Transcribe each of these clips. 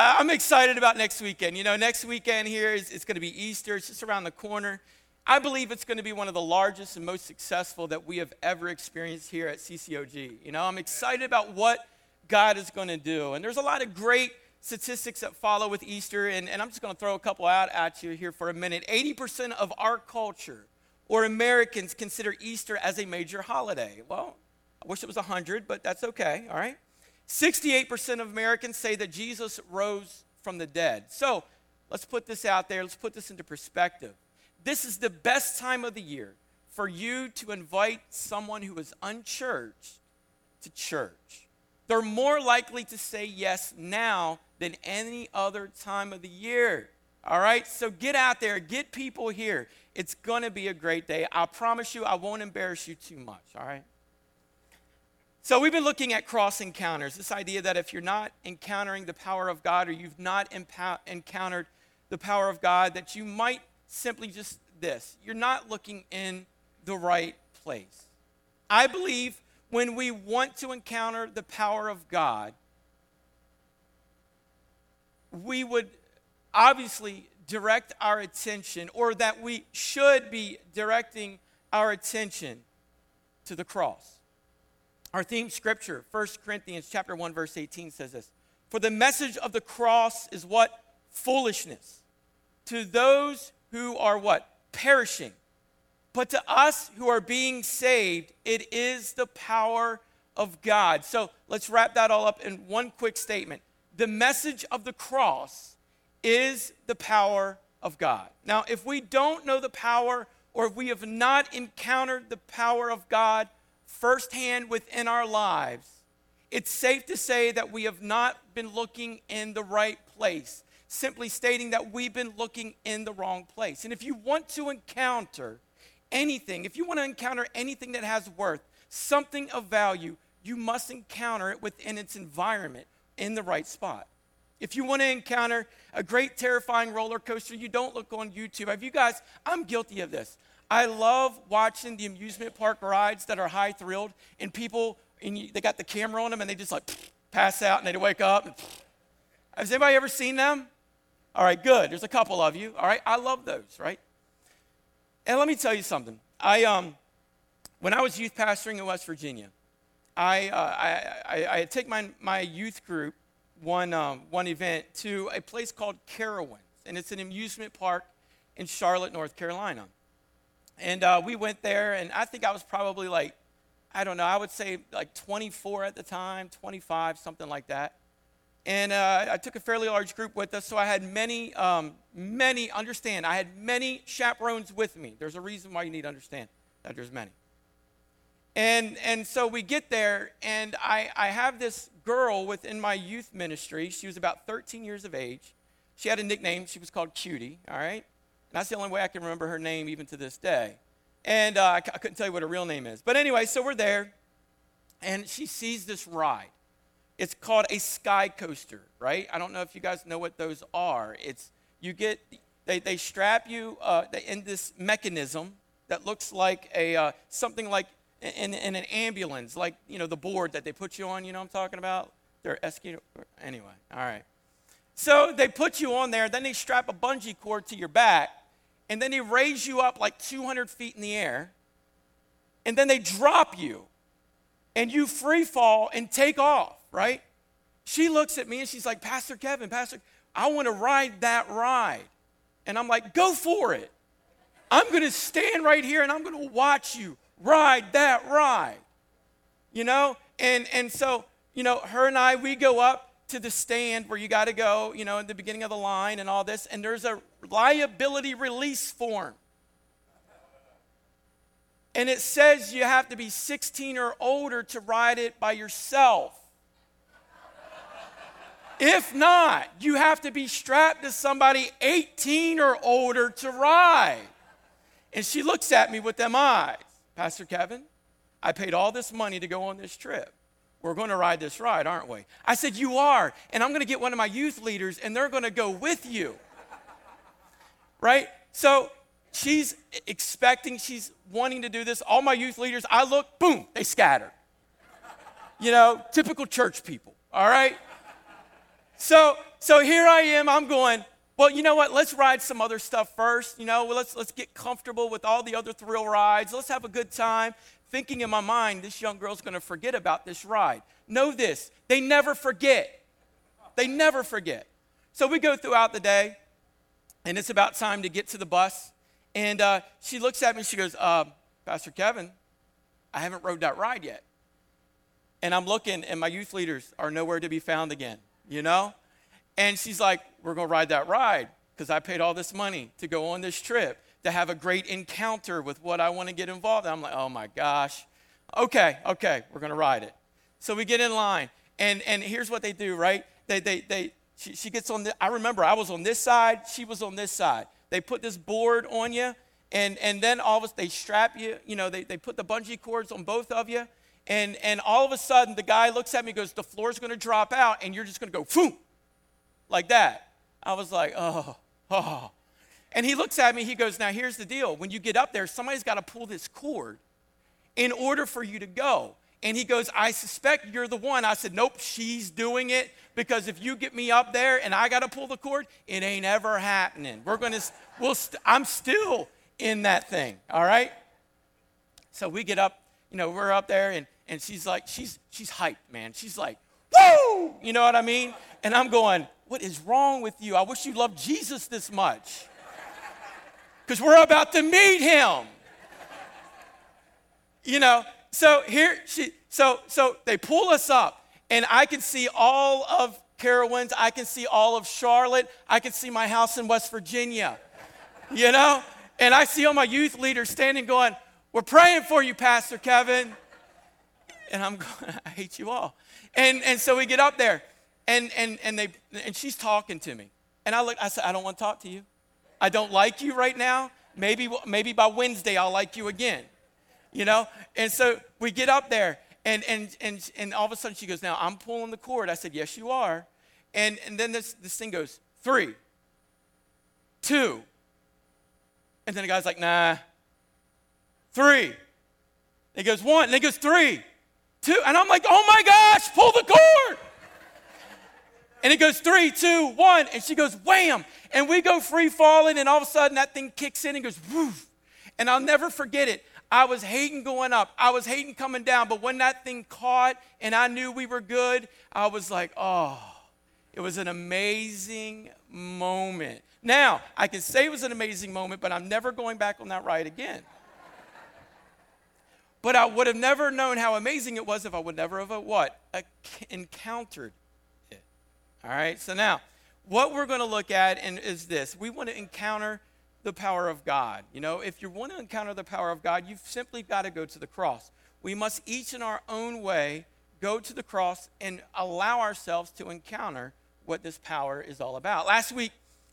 I'm excited about next weekend. You know, next weekend here is it's going to be Easter. It's just around the corner. I believe it's going to be one of the largest and most successful that we have ever experienced here at CCOG. You know, I'm excited about what God is going to do. And there's a lot of great statistics that follow with Easter, and, and I'm just going to throw a couple out at you here for a minute. 80% of our culture or Americans consider Easter as a major holiday. Well, I wish it was 100, but that's okay, all right? 68% of Americans say that Jesus rose from the dead. So let's put this out there, let's put this into perspective. This is the best time of the year for you to invite someone who is unchurched to church. They're more likely to say yes now than any other time of the year. All right? So get out there, get people here. It's going to be a great day. I promise you, I won't embarrass you too much. All right? So, we've been looking at cross encounters this idea that if you're not encountering the power of God or you've not empow- encountered the power of God, that you might simply just this you're not looking in the right place. I believe when we want to encounter the power of God, we would obviously direct our attention, or that we should be directing our attention to the cross. Our theme scripture, 1 Corinthians chapter 1 verse 18 says this. For the message of the cross is what? Foolishness. To those who are what? Perishing. But to us who are being saved, it is the power of God. So let's wrap that all up in one quick statement. The message of the cross is the power of God. Now, if we don't know the power or if we have not encountered the power of God, firsthand within our lives, it's safe to say that we have not been looking in the right place, simply stating that we've been looking in the wrong place. And if you want to encounter anything, if you want to encounter anything that has worth, something of value, you must encounter it within its environment in the right spot. If you want to encounter a great, terrifying roller coaster, you don't look on YouTube. Have you guys, I'm guilty of this. I love watching the amusement park rides that are high thrilled, and people, and you, they got the camera on them, and they just like pass out, and they wake up. And, has anybody ever seen them? All right, good. There's a couple of you. All right, I love those. Right. And let me tell you something. I um, when I was youth pastoring in West Virginia, I uh, I, I, I take my my youth group one um, one event to a place called Carowinds, and it's an amusement park in Charlotte, North Carolina. And uh, we went there, and I think I was probably like, I don't know, I would say like 24 at the time, 25, something like that. And uh, I took a fairly large group with us, so I had many, um, many, understand, I had many chaperones with me. There's a reason why you need to understand that there's many. And, and so we get there, and I, I have this girl within my youth ministry. She was about 13 years of age. She had a nickname. She was called Cutie, all right? That's the only way I can remember her name even to this day. And uh, couldn't tell you what her real name is. But anyway, so we're there, and she sees this ride. It's called a sky coaster, right? I don't know if you guys know what those are. It's you get they, they strap you uh, in this mechanism that looks like a uh, something like in, in, an ambulance, like you know the board that they put you on. You know what I'm talking about? They're escu- anyway. All right. So they put you on there, then they strap a bungee cord to your back, and then they raise you up like 200 feet in the air, and then they drop you, and you free fall and take off, right? She looks at me and she's like, Pastor Kevin, Pastor, I want to ride that ride. And I'm like, go for it. I'm going to stand right here and I'm going to watch you ride that ride. You know? And, and so, you know, her and I, we go up to the stand where you got to go, you know, in the beginning of the line and all this, and there's a liability release form. And it says you have to be 16 or older to ride it by yourself. if not, you have to be strapped to somebody 18 or older to ride. And she looks at me with them eyes. Pastor Kevin, I paid all this money to go on this trip. We're going to ride this ride, aren't we? I said, You are. And I'm going to get one of my youth leaders, and they're going to go with you. right? So she's expecting, she's wanting to do this. All my youth leaders, I look, boom, they scatter. You know, typical church people, all right? so, so here I am. I'm going, well, you know what? Let's ride some other stuff first. You know, let's, let's get comfortable with all the other thrill rides. Let's have a good time. Thinking in my mind, this young girl's to forget about this ride. Know this, they never forget. They never forget. So we go throughout the day, and it's about time to get to the bus. And uh, she looks at me she goes, uh, Pastor Kevin, I haven't rode that ride yet. And I'm looking, and my youth leaders are nowhere to be found again, you know? And she's like, We're to ride that ride because I paid all this money to go on this trip, to have a great encounter with what I want to get involved in. I'm like, Oh my gosh. Okay, okay, we're going to ride it. So we get in line, and, and here's what they do, right? They, they, they, she, she gets on the, I remember I was on this side, she was on this side. They put this board on you, and, and then all of us, they strap you, you know, they, they put the bungee cords on both of you, and, and all of a sudden the guy looks at me and goes, the floor's going to drop out, and you're just going to go, boom, like that. I was like, oh, oh. And he looks at me, he goes, now here's the deal. When you get up there, somebody's got to pull this cord in order for you to go. And he goes, I suspect you're the one. I said, Nope, she's doing it because if you get me up there and I got to pull the cord, it ain't ever happening. We're going to, we'll st- I'm still in that thing, all right? So we get up, you know, we're up there and, and she's like, she's, she's hyped, man. She's like, Woo! You know what I mean? And I'm going, What is wrong with you? I wish you loved Jesus this much because we're about to meet him. You know, so here she so so they pull us up and I can see all of Carowinds, I can see all of Charlotte, I can see my house in West Virginia. You know? And I see all my youth leaders standing going, We're praying for you, Pastor Kevin. And I'm going, I hate you all. And and so we get up there and and and they and she's talking to me. And I look, I said, I don't want to talk to you. I don't like you right now. Maybe maybe by Wednesday I'll like you again you know? And so we get up there, and, and, and, and all of a sudden she goes, Now I'm pulling the cord. I said, Yes, you are. And, and then this, this thing goes, Three, two. And then the guy's like, Nah, three. And he goes, One. And he goes, Three, two. And I'm like, Oh my gosh, pull the cord. And it goes three, two, one, and she goes wham, and we go free falling, and all of a sudden that thing kicks in and goes woof. And I'll never forget it. I was hating going up. I was hating coming down. But when that thing caught and I knew we were good, I was like, oh, it was an amazing moment. Now, I can say it was an amazing moment, but I'm never going back on that ride again. but I would have never known how amazing it was if I would never have uh, what? Uh, encountered it. All right, so now, what we're going to look at and is this. We want to encounter the power of God. You know, if you want to encounter the power of God, you've simply got to go to the cross. We must each in our own way go to the cross and allow ourselves to encounter what this power is all about. Last week,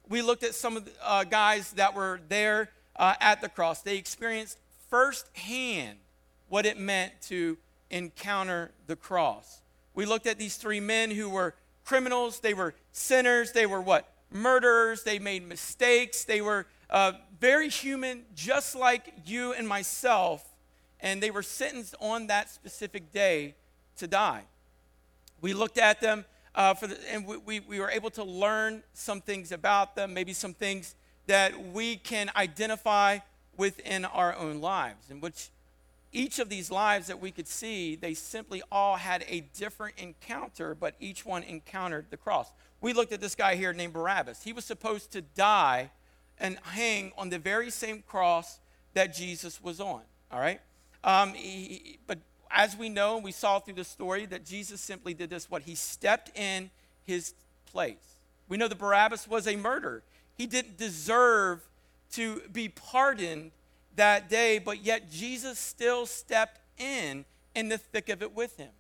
we looked at some of the uh, guys that were there uh, at the cross. They experienced firsthand what it meant to encounter the cross. We looked at these three men who were criminals, they were sinners, they were what? Murderers, they made mistakes, they were uh, very human, just like you and myself, and they were sentenced on that specific day to die. We looked at them, uh, for the, and we, we, we were able to learn some things about them, maybe some things that we can identify within our own lives, in which each of these lives that we could see, they simply all had a different encounter, but each one encountered the cross. We looked at this guy here named Barabbas. He was supposed to die and hang on the very same cross that Jesus was on. All right? Um, he, but as we know, we saw through the story that Jesus simply did this what? He stepped in his place. We know that Barabbas was a murderer. He didn't deserve to be pardoned that day, but yet Jesus still stepped in in the thick of it with him.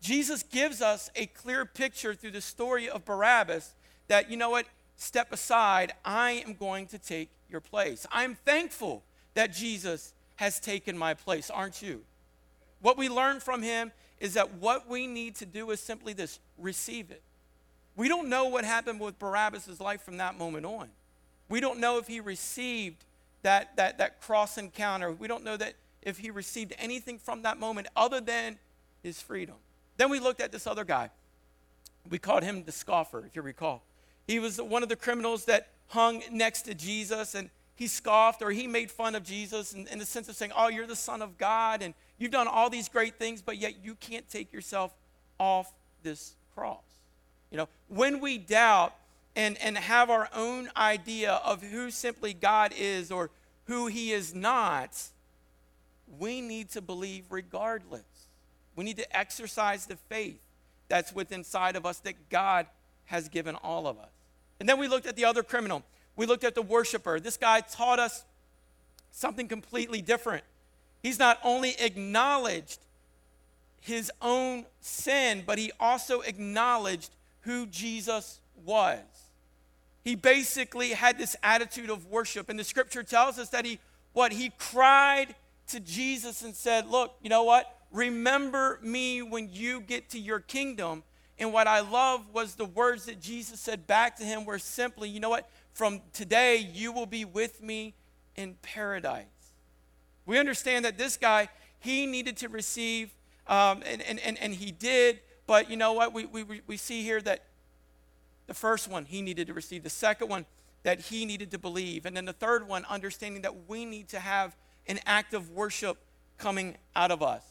Jesus gives us a clear picture through the story of Barabbas that, you know what, step aside. I am going to take your place. I'm thankful that Jesus has taken my place, aren't you? What we learn from him is that what we need to do is simply this receive it. We don't know what happened with Barabbas' life from that moment on. We don't know if he received that, that, that cross encounter. We don't know that if he received anything from that moment other than his freedom. Then we looked at this other guy We called him the scoffer, if you recall. He was one of the criminals that hung next to Jesus, and he scoffed or he made fun of Jesus in, in the sense of saying, Oh, you're the Son of God, and you've done all these great things, but yet you can't take yourself off this cross. You know, when we doubt and, and have our own idea of who simply God is or who he is not, we need to believe regardless. We need to exercise the faith that's within inside of us that God has given all of us. And then we looked at the other criminal. We looked at the worshiper. This guy taught us something completely different. He's not only acknowledged his own sin, but he also acknowledged who Jesus was. He basically had this attitude of worship. And the scripture tells us that he, what, he cried to Jesus and said, Look, you know what? Remember me when you get to your kingdom. And what I love was the words that Jesus said back to him were simply, you know what? From today, you will be with me in paradise. We understand that this guy, he needed to receive, um, and, and, and, and he did, but you know what? We, we, we see here that the first one, he needed to receive. The second one, that he needed to believe. And then the third one, understanding that we need to have an act of worship coming out of us.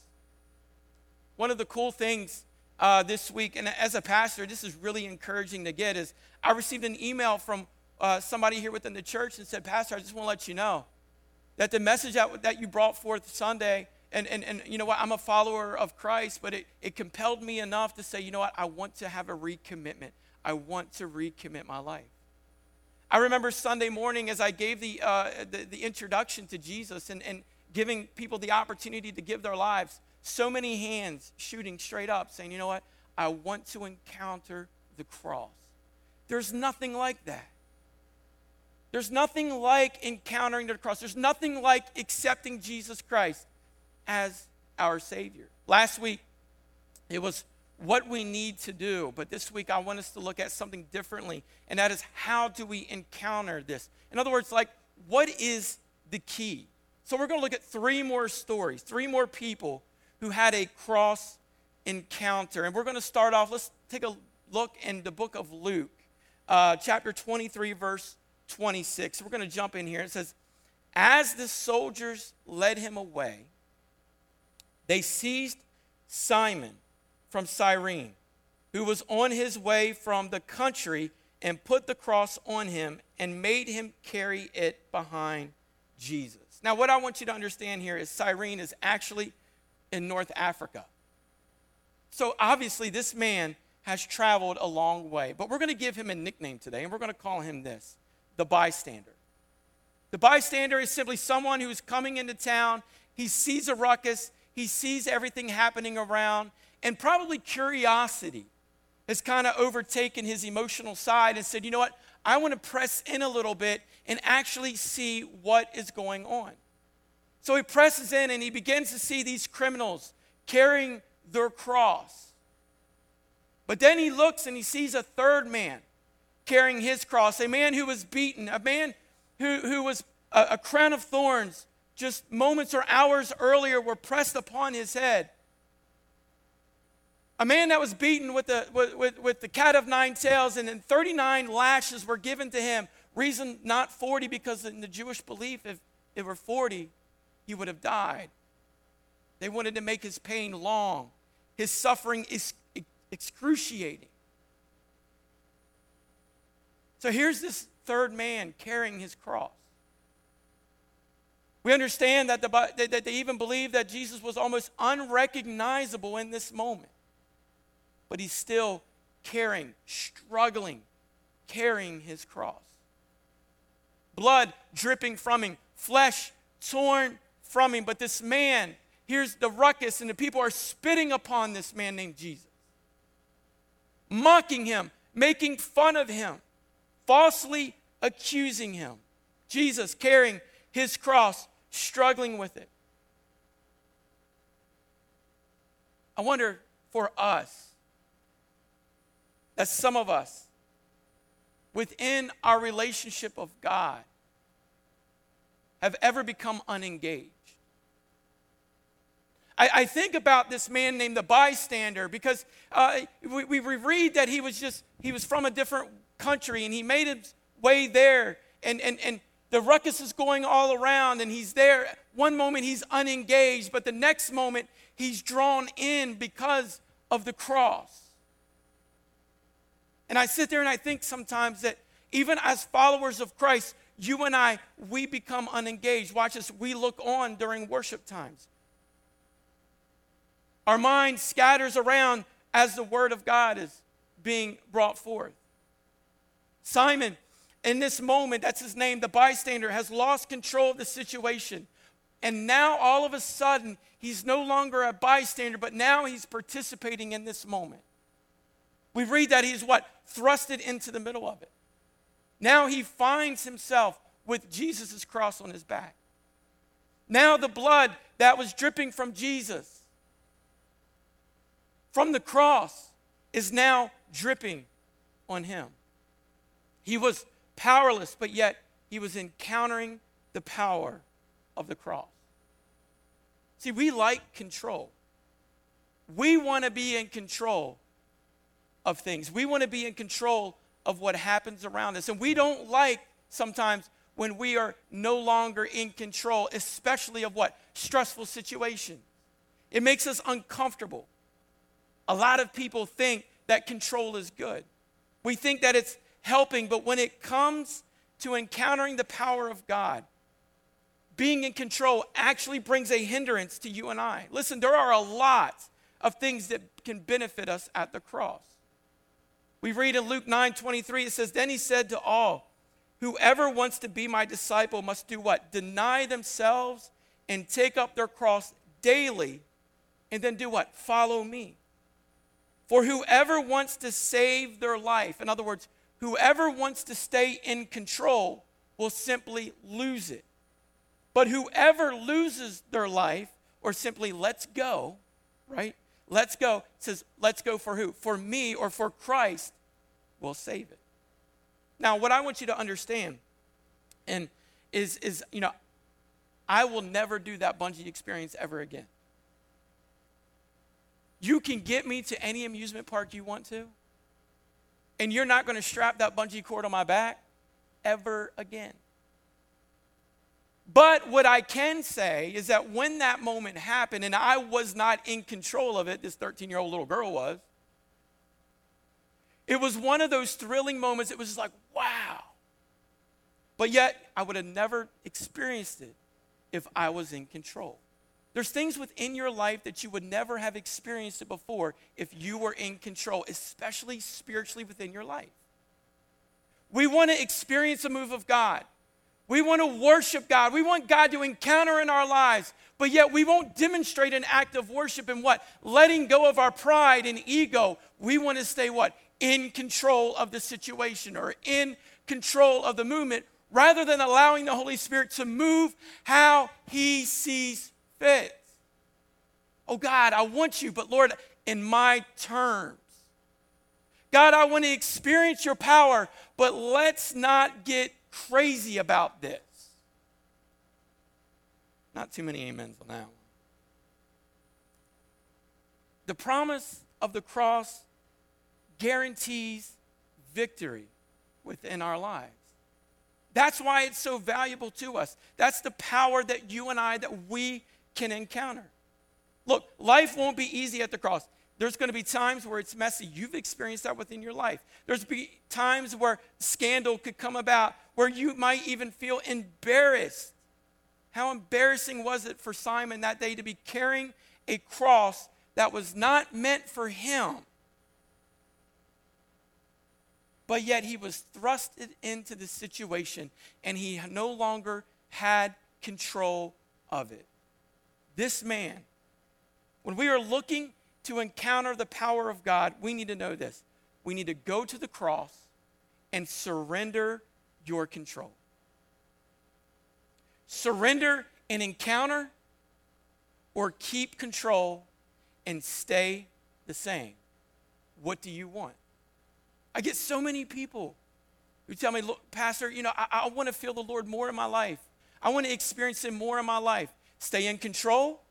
One of the cool things uh, this week, and as a pastor, this is really encouraging to get, is I received an email from uh, somebody here within the church and said, Pastor, I just want to let you know that the message that, that you brought forth Sunday, and, and, and you know what, I'm a follower of Christ, but it, it compelled me enough to say, you know what, I want to have a recommitment. I want to recommit my life. I remember Sunday morning as I gave the, uh, the, the, introduction to Jesus and, and giving people the opportunity to give their lives, so many hands shooting straight up saying, you know what? I want to encounter the cross. There's nothing like that. There's nothing like encountering the cross. There's nothing like accepting Jesus Christ as our Savior. Last week, it was what we need to do. But this week, I want us to look at something differently, and that is how do we encounter this? In other words, like, what is the key? So, we're going to look at three more stories, three more people who had a cross encounter. And we're going to start off, let's take a look in the book of Luke, uh, chapter 23, verse 26. We're going to jump in here. It says, As the soldiers led him away, they seized Simon from Cyrene, who was on his way from the country, and put the cross on him and made him carry it behind Jesus. Now, what I want you to understand here is Cyrene is actually in North Africa. So, obviously, this man has traveled a long way, but we're going to give him a nickname today, and we're going to call him this the bystander. The bystander is simply someone who's coming into town, he sees a ruckus, he sees everything happening around, and probably curiosity has kind of overtaken his emotional side and said, you know what? I want to press in a little bit and actually see what is going on. So he presses in and he begins to see these criminals carrying their cross. But then he looks and he sees a third man carrying his cross, a man who was beaten, a man who, who was a, a crown of thorns just moments or hours earlier were pressed upon his head. A man that was beaten with the, with, with, the cat of nine tails, and then 39 lashes were given to him. Reason not 40, because in the Jewish belief, if it were 40, he would have died. They wanted to make his pain long, his suffering is excruciating. So here's this third man carrying his cross. We understand that, the, that they even believe that Jesus was almost unrecognizable in this moment but he's still carrying, struggling, carrying his cross. Blood dripping from him, flesh torn from him. But this man, here's the ruckus, and the people are spitting upon this man named Jesus, mocking him, making fun of him, falsely accusing him. Jesus carrying his cross, struggling with it. I wonder for us, that some of us, within our relationship of God, have ever become unengaged. I, I think about this man named the bystander because uh, we, we read that he was just, he was from a different country and he made his way there. And, and, and the ruckus is going all around and he's there. One moment he's unengaged, but the next moment he's drawn in because of the cross. And I sit there and I think sometimes that even as followers of Christ, you and I, we become unengaged. Watch this, we look on during worship times. Our mind scatters around as the word of God is being brought forth. Simon, in this moment, that's his name, the bystander, has lost control of the situation. And now all of a sudden, he's no longer a bystander, but now he's participating in this moment. We read that he's what? Thrusted into the middle of it. Now he finds himself with Jesus' cross on his back. Now the blood that was dripping from Jesus, from the cross, is now dripping on him. He was powerless, but yet he was encountering the power of the cross. See, we like control. We want to be in control of things. We want to be in control of what happens around us. And we don't like sometimes when we are no longer in control, especially of what? Stressful situations. It makes us uncomfortable. A lot of people think that control is good. We think that it's helping, but when it comes to encountering the power of God, being in control actually brings a hindrance to you and I. Listen, there are a lot of things that can benefit us at the cross. We read in Luke 9 23, it says, Then he said to all, Whoever wants to be my disciple must do what? Deny themselves and take up their cross daily, and then do what? Follow me. For whoever wants to save their life, in other words, whoever wants to stay in control, will simply lose it. But whoever loses their life or simply lets go, right? Let's go It says, let's go for who? For me or for Christ will save it. Now, what I want you to understand and is is you know, I will never do that bungee experience ever again. You can get me to any amusement park you want to, and you're not going to strap that bungee cord on my back ever again. But what I can say is that when that moment happened, and I was not in control of it, this 13 year old little girl was, it was one of those thrilling moments. It was just like, wow. But yet, I would have never experienced it if I was in control. There's things within your life that you would never have experienced it before if you were in control, especially spiritually within your life. We want to experience a move of God. We want to worship God. We want God to encounter in our lives. But yet we won't demonstrate an act of worship in what? Letting go of our pride and ego. We want to stay what? In control of the situation or in control of the movement rather than allowing the Holy Spirit to move how He sees fit. Oh God, I want you, but Lord, in my terms. God, I want to experience your power, but let's not get crazy about this. Not too many amens on that one. The promise of the cross guarantees victory within our lives. That's why it's so valuable to us. That's the power that you and I that we can encounter. Look, life won't be easy at the cross. There's going to be times where it's messy. You've experienced that within your life. There's be times where scandal could come about, where you might even feel embarrassed. How embarrassing was it for Simon that day to be carrying a cross that was not meant for him? But yet he was thrusted into the situation and he no longer had control of it. This man, when we are looking to encounter the power of God, we need to know this. We need to go to the cross and surrender your control. Surrender and encounter or keep control and stay the same. What do you want? I get so many people who tell me, Look, Pastor, you know, I, I want to feel the Lord more in my life. I want to experience Him more in my life. Stay in control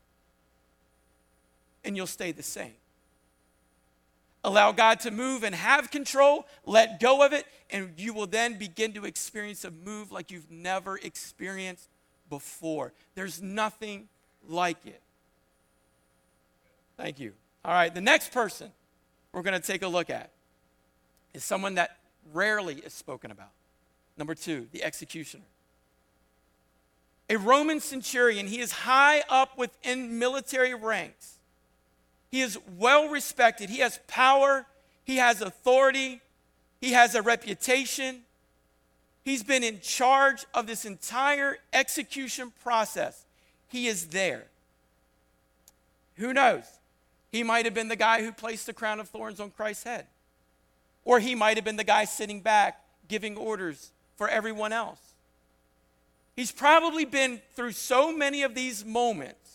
and you'll stay the same. Allow God to move and have control, let go of it, and you will then begin to experience a move like you've never experienced before. There's nothing like it. Thank you. All right, the next person we're going to take a look at is someone that rarely is spoken about. Number two, the executioner. A Roman centurion, he is high up within military ranks. He is well respected. He has power, he has authority, he has a reputation. He's been in charge of this entire execution process. He is there. Who knows? He might have been the guy who placed the crown of thorns on Christ's head. Or he might have been the guy sitting back giving orders for everyone else. He's probably been through so many of these moments,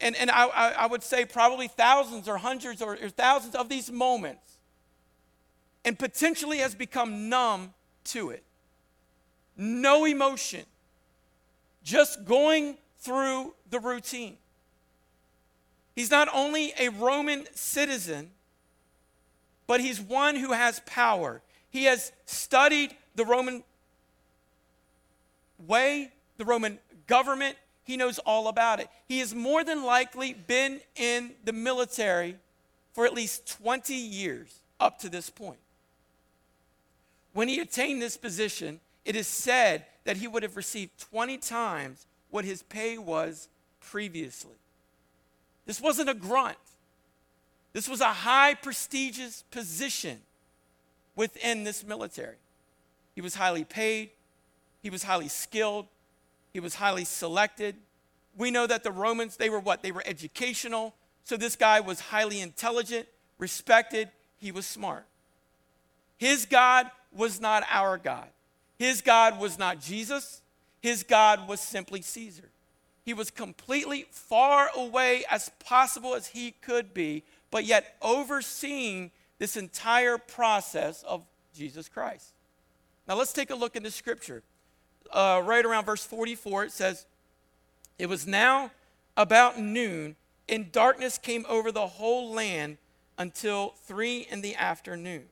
and, and I, I would say probably thousands or hundreds or, or thousands of these moments, and potentially has become numb to it. No emotion, just going through the routine. He's not only a Roman citizen, but he's one who has power. He has studied the Roman way, the Roman government. He knows all about it. He has more than likely been in the military for at least 20 years up to this point. When he attained this position, it is said that he would have received 20 times what his pay was previously. This wasn't a grunt. This was a high prestigious position within this military. He was highly paid, he was highly skilled, he was highly selected. We know that the Romans, they were what? They were educational. So this guy was highly intelligent, respected, he was smart. His God was not our God. His God was not Jesus. His God was simply Caesar. He was completely far away as possible as he could be, but yet overseeing this entire process of Jesus Christ. Now let's take a look in the scripture. Uh, right around verse 44, it says, It was now about noon, and darkness came over the whole land until three in the afternoon.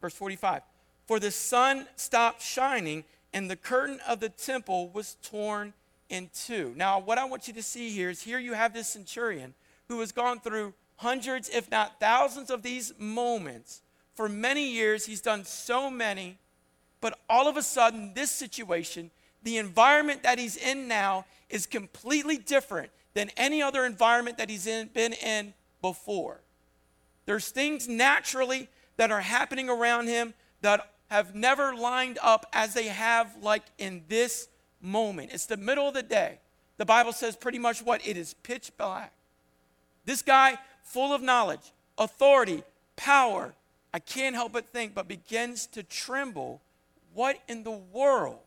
Verse 45 For the sun stopped shining, and the curtain of the temple was torn in two. Now, what I want you to see here is here you have this centurion who has gone through hundreds, if not thousands, of these moments. For many years, he's done so many, but all of a sudden, this situation, the environment that he's in now, is completely different than any other environment that he's in, been in before. There's things naturally that are happening around him that have never lined up as they have, like in this moment. It's the middle of the day. The Bible says pretty much what? It is pitch black. This guy, full of knowledge, authority, power, I can't help but think, but begins to tremble. What in the world?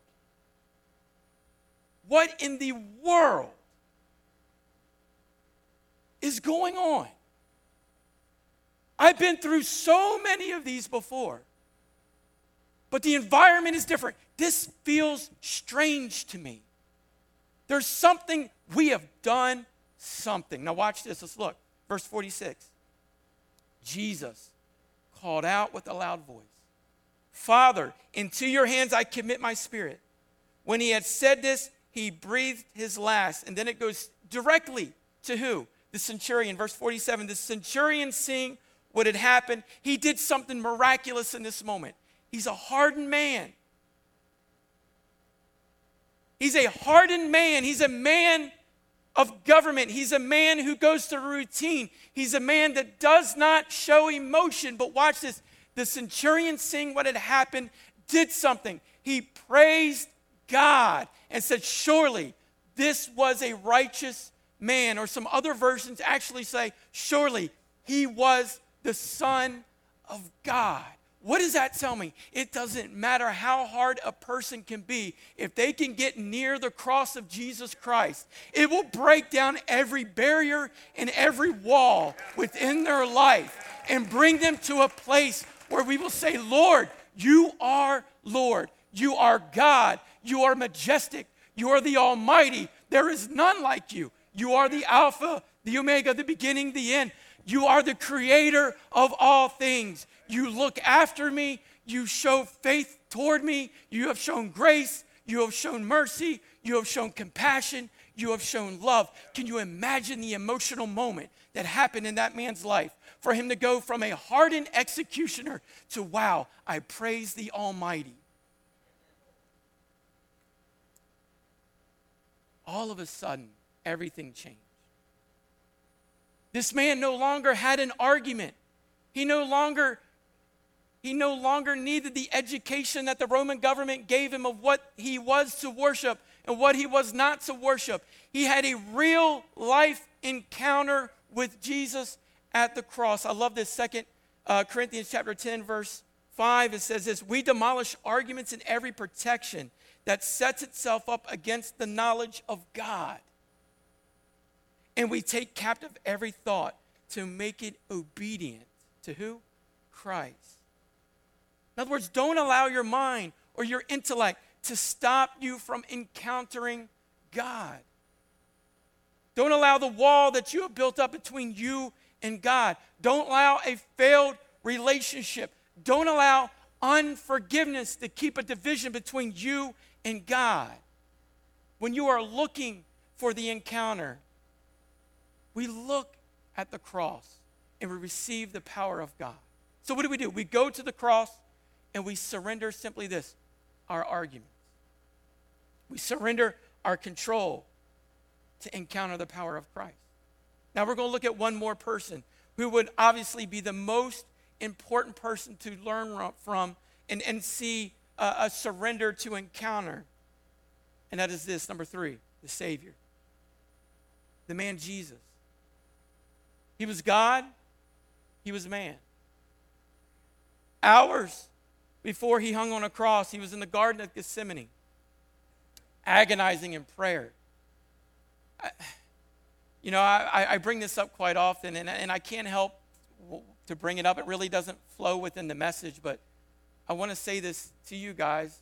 What in the world is going on? I've been through so many of these before, but the environment is different. This feels strange to me. There's something, we have done something. Now, watch this. Let's look. Verse 46. Jesus called out with a loud voice Father, into your hands I commit my spirit. When he had said this, he breathed his last. And then it goes directly to who? The centurion. Verse 47 the centurion seeing what had happened, he did something miraculous in this moment. He's a hardened man. He's a hardened man. He's a man of government. He's a man who goes through routine. He's a man that does not show emotion. But watch this the centurion, seeing what had happened, did something. He praised God and said, Surely this was a righteous man. Or some other versions actually say, Surely he was the Son of God. What does that tell me? It doesn't matter how hard a person can be, if they can get near the cross of Jesus Christ, it will break down every barrier and every wall within their life and bring them to a place where we will say, Lord, you are Lord. You are God. You are majestic. You are the Almighty. There is none like you. You are the Alpha, the Omega, the beginning, the end. You are the creator of all things. You look after me. You show faith toward me. You have shown grace. You have shown mercy. You have shown compassion. You have shown love. Can you imagine the emotional moment that happened in that man's life for him to go from a hardened executioner to, wow, I praise the Almighty? All of a sudden, everything changed. This man no longer had an argument. He no longer he no longer needed the education that the Roman government gave him of what he was to worship and what he was not to worship. He had a real life encounter with Jesus at the cross. I love this second uh, Corinthians chapter 10 verse 5 it says this, we demolish arguments and every protection that sets itself up against the knowledge of God. And we take captive every thought to make it obedient to who? Christ. In other words, don't allow your mind or your intellect to stop you from encountering God. Don't allow the wall that you have built up between you and God. Don't allow a failed relationship. Don't allow unforgiveness to keep a division between you and God. When you are looking for the encounter, we look at the cross and we receive the power of God. So, what do we do? We go to the cross and we surrender simply this our arguments. We surrender our control to encounter the power of Christ. Now we're going to look at one more person who would obviously be the most important person to learn from and, and see a, a surrender to encounter. And that is this number three, the Savior, the man Jesus. He was God, he was man. Hours before he hung on a cross, he was in the Garden of Gethsemane, agonizing in prayer. I, you know, I, I, bring this up quite often, and, and I can't help to bring it up. It really doesn't flow within the message, but I want to say this to you guys.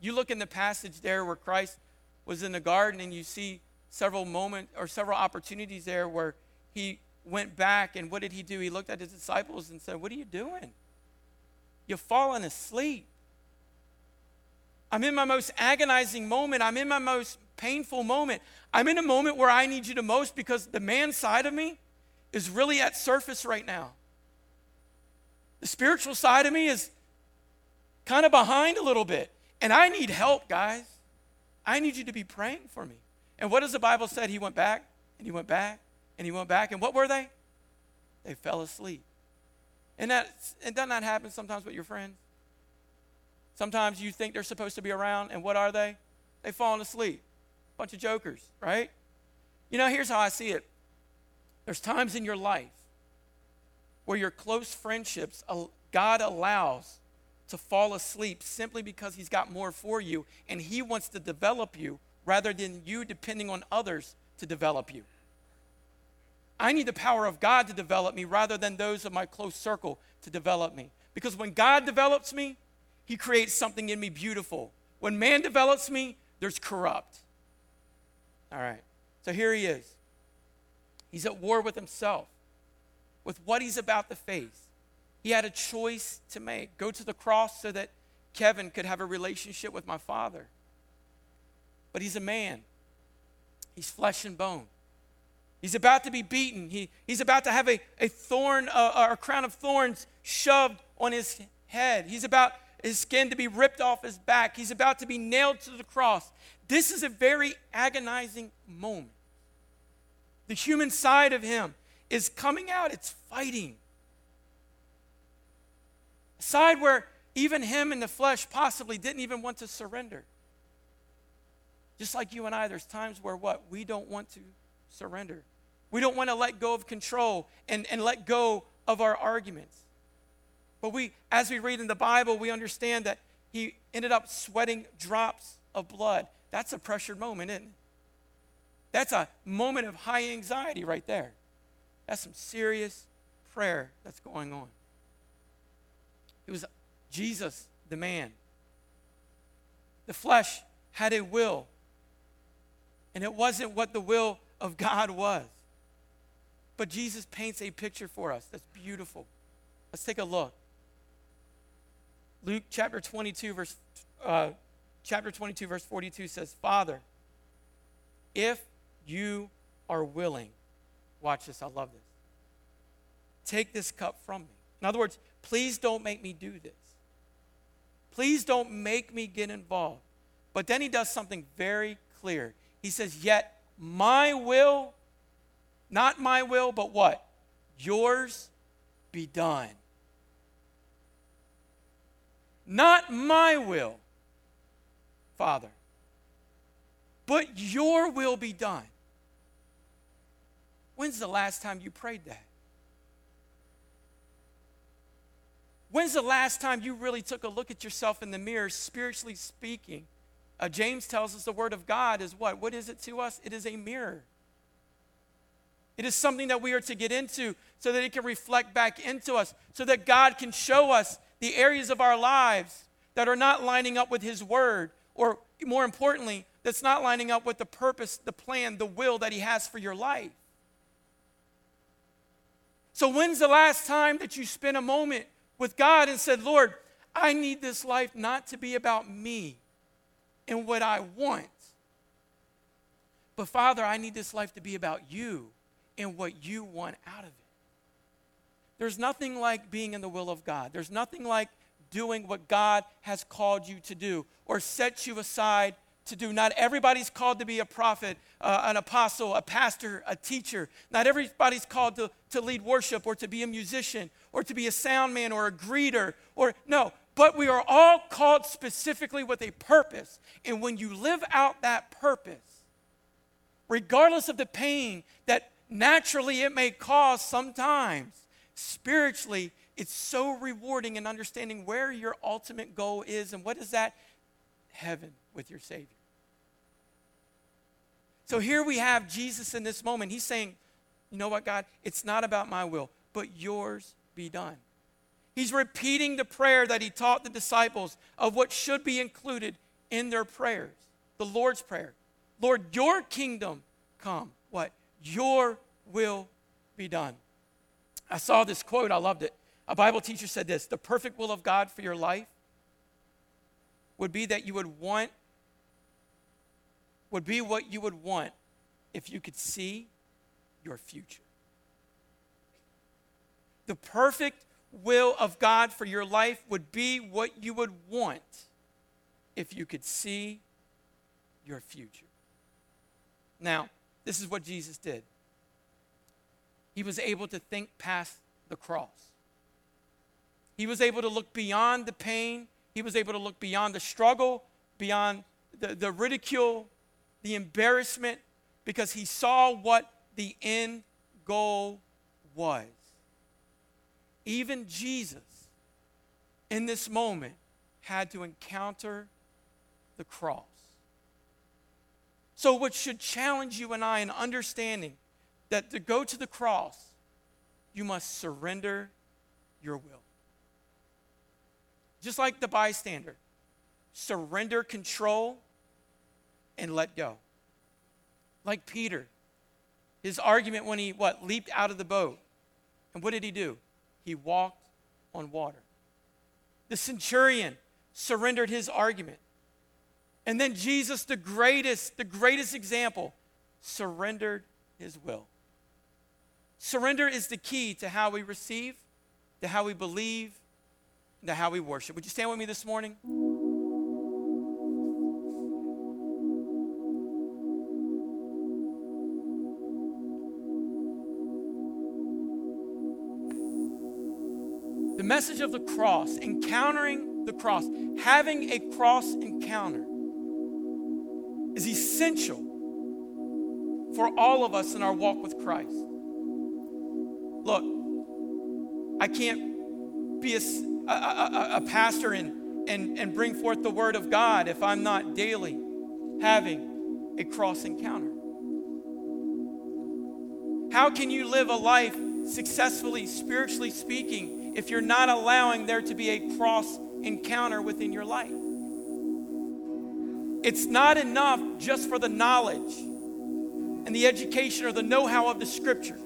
You look in the passage there where Christ was in the garden, and you see several moments or several opportunities there where he went back, and what did he do? He looked at his disciples and said, What are you doing? You've fallen asleep. I'm in my most agonizing moment. I'm in my most painful moment. I'm in a moment where I need you the most because the man side of me is really at surface right now. The spiritual side of me is kind of behind a little bit. And I need help, guys. I need you to be praying for me. And what does the Bible say? He went back and he went back and he went back. And what were they? They fell asleep. And that, and doesn't that happen sometimes with your friends? Sometimes you think they're supposed to be around, and what are they? They've fallen asleep. Bunch of jokers, right? You know, here's how I see it there's times in your life where your close friendships, God allows to fall asleep simply because He's got more for you, and He wants to develop you rather than you depending on others to develop you. I need the power of God to develop me rather than those of my close circle to develop me. Because when God develops me, He creates something in me beautiful. When man develops me, there's corrupt. All right. So here he is. He's at war with himself, with what he's about to face. He had a choice to make go to the cross so that Kevin could have a relationship with my father. But he's a man, he's flesh and bone. He's about to be beaten. He, he's about to have a, a thorn, uh, or a crown of thorns shoved on his head. He's about his skin to be ripped off his back. He's about to be nailed to the cross. This is a very agonizing moment. The human side of him is coming out, it's fighting. A side where even him in the flesh possibly didn't even want to surrender. Just like you and I, there's times where what? We don't want to surrender. We don't want to let go of control and, and let go of our arguments. But we, as we read in the Bible, we understand that he ended up sweating drops of blood. That's a pressured moment, isn't it? That's a moment of high anxiety right there. That's some serious prayer that's going on. It was Jesus, the man. The flesh had a will, and it wasn't what the will of God was. But Jesus paints a picture for us that's beautiful. Let's take a look. Luke chapter 22, verse, uh, chapter 22, verse 42 says, Father, if you are willing, watch this, I love this. Take this cup from me. In other words, please don't make me do this. Please don't make me get involved. But then he does something very clear. He says, Yet my will, not my will, but what? Yours be done. Not my will, Father, but your will be done. When's the last time you prayed that? When's the last time you really took a look at yourself in the mirror, spiritually speaking? Uh, James tells us the Word of God is what? What is it to us? It is a mirror. It is something that we are to get into so that it can reflect back into us, so that God can show us the areas of our lives that are not lining up with His Word, or more importantly, that's not lining up with the purpose, the plan, the will that He has for your life. So, when's the last time that you spent a moment with God and said, Lord, I need this life not to be about me and what I want, but Father, I need this life to be about you and what you want out of it. There's nothing like being in the will of God. There's nothing like doing what God has called you to do or set you aside to do. Not everybody's called to be a prophet, uh, an apostle, a pastor, a teacher. Not everybody's called to, to lead worship or to be a musician or to be a sound man or a greeter or no. But we are all called specifically with a purpose. And when you live out that purpose, regardless of the pain that naturally it may cause sometimes, spiritually, it's so rewarding in understanding where your ultimate goal is and what is that? Heaven with your Savior. So here we have Jesus in this moment. He's saying, You know what, God? It's not about my will, but yours be done. He's repeating the prayer that he taught the disciples of what should be included in their prayers the Lord's Prayer. Lord, your kingdom come. What? Your will be done. I saw this quote, I loved it. A Bible teacher said this The perfect will of God for your life would be that you would want would be what you would want if you could see your future. The perfect will of God for your life would be what you would want if you could see your future. Now, this is what Jesus did. He was able to think past the cross. He was able to look beyond the pain. He was able to look beyond the struggle, beyond the, the ridicule, the embarrassment because he saw what the end goal was. Even Jesus, in this moment, had to encounter the cross. So, what should challenge you and I in understanding that to go to the cross, you must surrender your will. Just like the bystander, surrender control and let go. Like Peter, his argument when he what leaped out of the boat. And what did he do? He walked on water. The centurion surrendered his argument. And then Jesus, the greatest, the greatest example, surrendered his will. Surrender is the key to how we receive, to how we believe, to how we worship. Would you stand with me this morning? Message of the cross, encountering the cross, having a cross encounter, is essential for all of us in our walk with Christ. Look, I can't be a, a, a, a pastor and, and, and bring forth the word of God if I'm not daily having a cross encounter. How can you live a life successfully, spiritually speaking, if you're not allowing there to be a cross encounter within your life. It's not enough just for the knowledge and the education or the know how of the scriptures.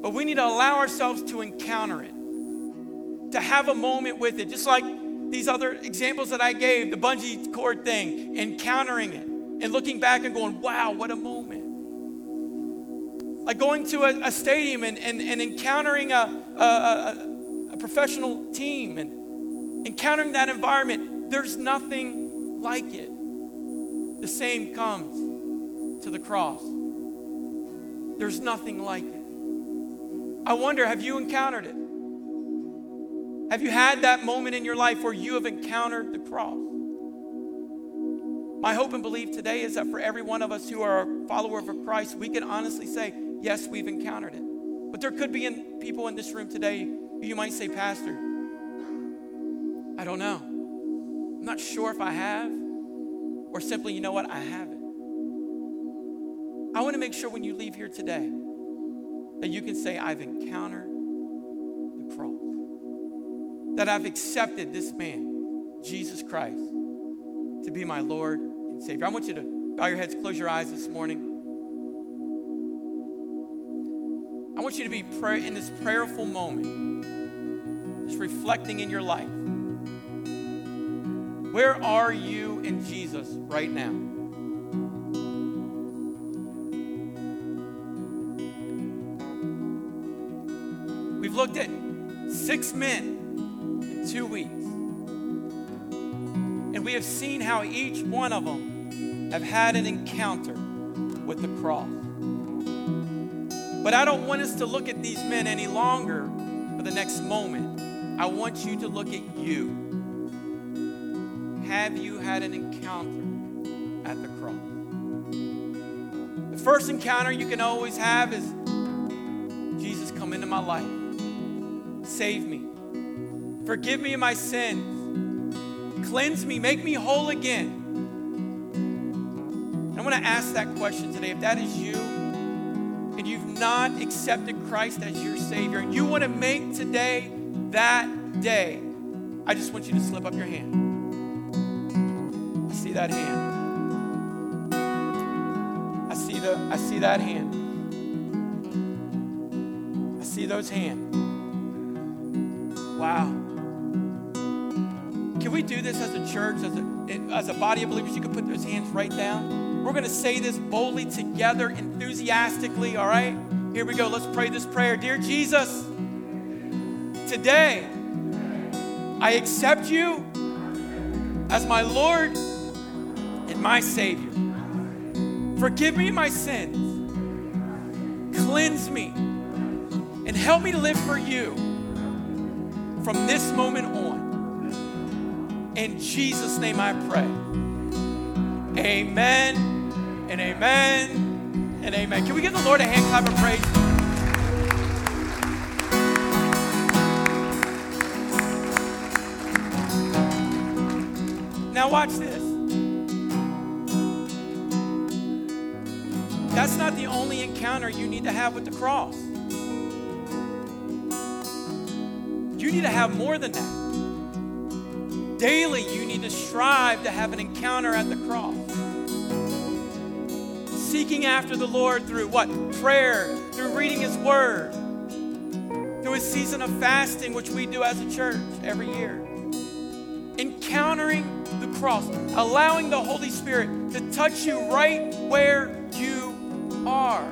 but we need to allow ourselves to encounter it, to have a moment with it, just like these other examples that I gave, the bungee cord thing, encountering it and looking back and going, wow, what a moment. Like going to a, a stadium and, and, and encountering a, a, a professional team and encountering that environment. There's nothing like it. The same comes to the cross. There's nothing like it. I wonder, have you encountered it? Have you had that moment in your life where you have encountered the cross? My hope and belief today is that for every one of us who are a follower of Christ, we can honestly say, yes, we've encountered it. But there could be in, people in this room today you might say, Pastor, I don't know. I'm not sure if I have, or simply, you know what, I haven't. I want to make sure when you leave here today that you can say, I've encountered the cross. That I've accepted this man, Jesus Christ, to be my Lord and Savior. I want you to bow your heads, close your eyes this morning. You to be pray- in this prayerful moment, just reflecting in your life. Where are you in Jesus right now? We've looked at six men in two weeks. And we have seen how each one of them have had an encounter with the cross. But I don't want us to look at these men any longer for the next moment. I want you to look at you. Have you had an encounter at the cross? The first encounter you can always have is Jesus, come into my life. Save me. Forgive me of my sins. Cleanse me. Make me whole again. I want to ask that question today. If that is you, and you've not accepted Christ as your Savior, and you want to make today that day, I just want you to slip up your hand. I see that hand. I see the I see that hand. I see those hands. Wow. Can we do this as a church, as a, as a body of believers? You can put those hands right down. We're going to say this boldly together, enthusiastically, all right? Here we go. Let's pray this prayer. Dear Jesus, today I accept you as my Lord and my Savior. Forgive me my sins, cleanse me, and help me live for you from this moment on. In Jesus' name I pray. Amen and amen and amen. Can we give the Lord a hand clap of praise? Now, watch this. That's not the only encounter you need to have with the cross. You need to have more than that. Daily, you need to strive to have an encounter at the cross. Seeking after the Lord through what? Prayer, through reading His Word, through a season of fasting, which we do as a church every year. Encountering the cross, allowing the Holy Spirit to touch you right where you are.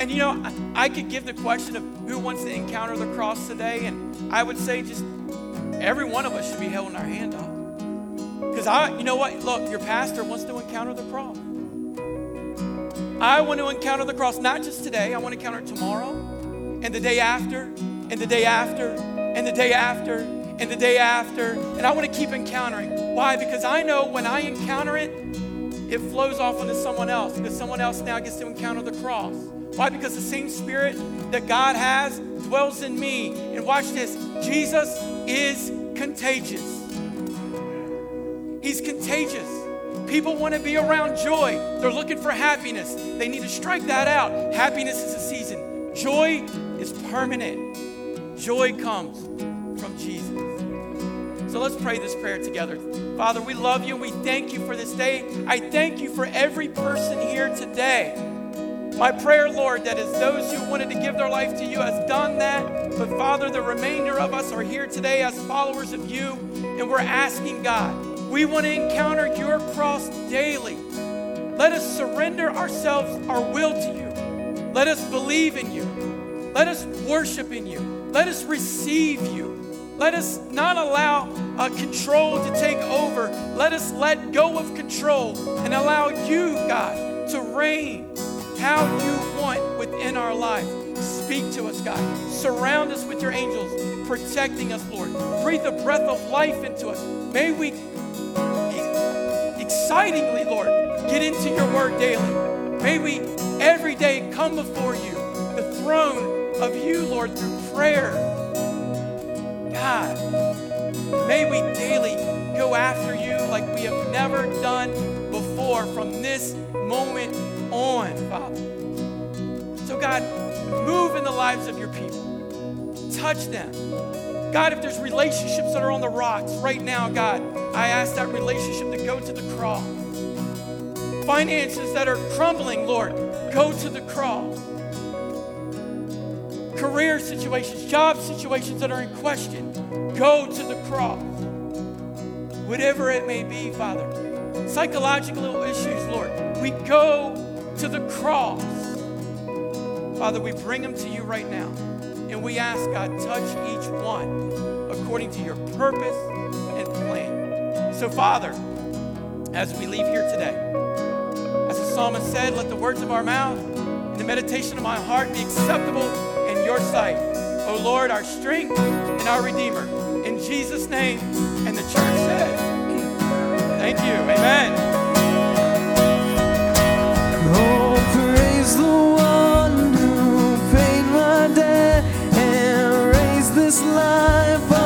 And you know, I, I could give the question of who wants to encounter the cross today, and I would say just every one of us should be holding our hand up. Because I, you know what? Look, your pastor wants to encounter the cross. I want to encounter the cross not just today, I want to encounter it tomorrow, and the day after, and the day after, and the day after, and the day after. And I want to keep encountering. Why? Because I know when I encounter it, it flows off onto someone else because someone else now gets to encounter the cross. Why? Because the same spirit that God has dwells in me. And watch this Jesus is contagious. He's contagious. People want to be around joy. They're looking for happiness. They need to strike that out. Happiness is a season, joy is permanent. Joy comes from Jesus. So let's pray this prayer together. Father, we love you and we thank you for this day. I thank you for every person here today My prayer, Lord, that as those who wanted to give their life to you has done that, but Father, the remainder of us are here today as followers of you, and we're asking God, we want to encounter your cross daily. Let us surrender ourselves, our will to you. Let us believe in you. Let us worship in you. Let us receive you. Let us not allow uh, control to take over. Let us let go of control and allow you, God, to reign how you want within our life. Speak to us, God. Surround us with your angels, protecting us, Lord. Breathe the breath of life into us. May we excitingly, Lord, get into your word daily. May we every day come before you, the throne of you, Lord, through prayer. God, may we daily go after you like we have never done before from this moment on, Father. So, God, move in the lives of your people, touch them. God, if there's relationships that are on the rocks right now, God, I ask that relationship to go to the cross. Finances that are crumbling, Lord, go to the cross. Career situations, job situations that are in question, go to the cross. Whatever it may be, Father. Psychological issues, Lord, we go to the cross. Father, we bring them to you right now. And we ask, God, touch each one according to your purpose and plan. So, Father, as we leave here today, as the psalmist said, let the words of our mouth and the meditation of my heart be acceptable in your sight. O Lord, our strength and our Redeemer. In Jesus' name, and the church says, Thank you. Amen. Oh, praise the time.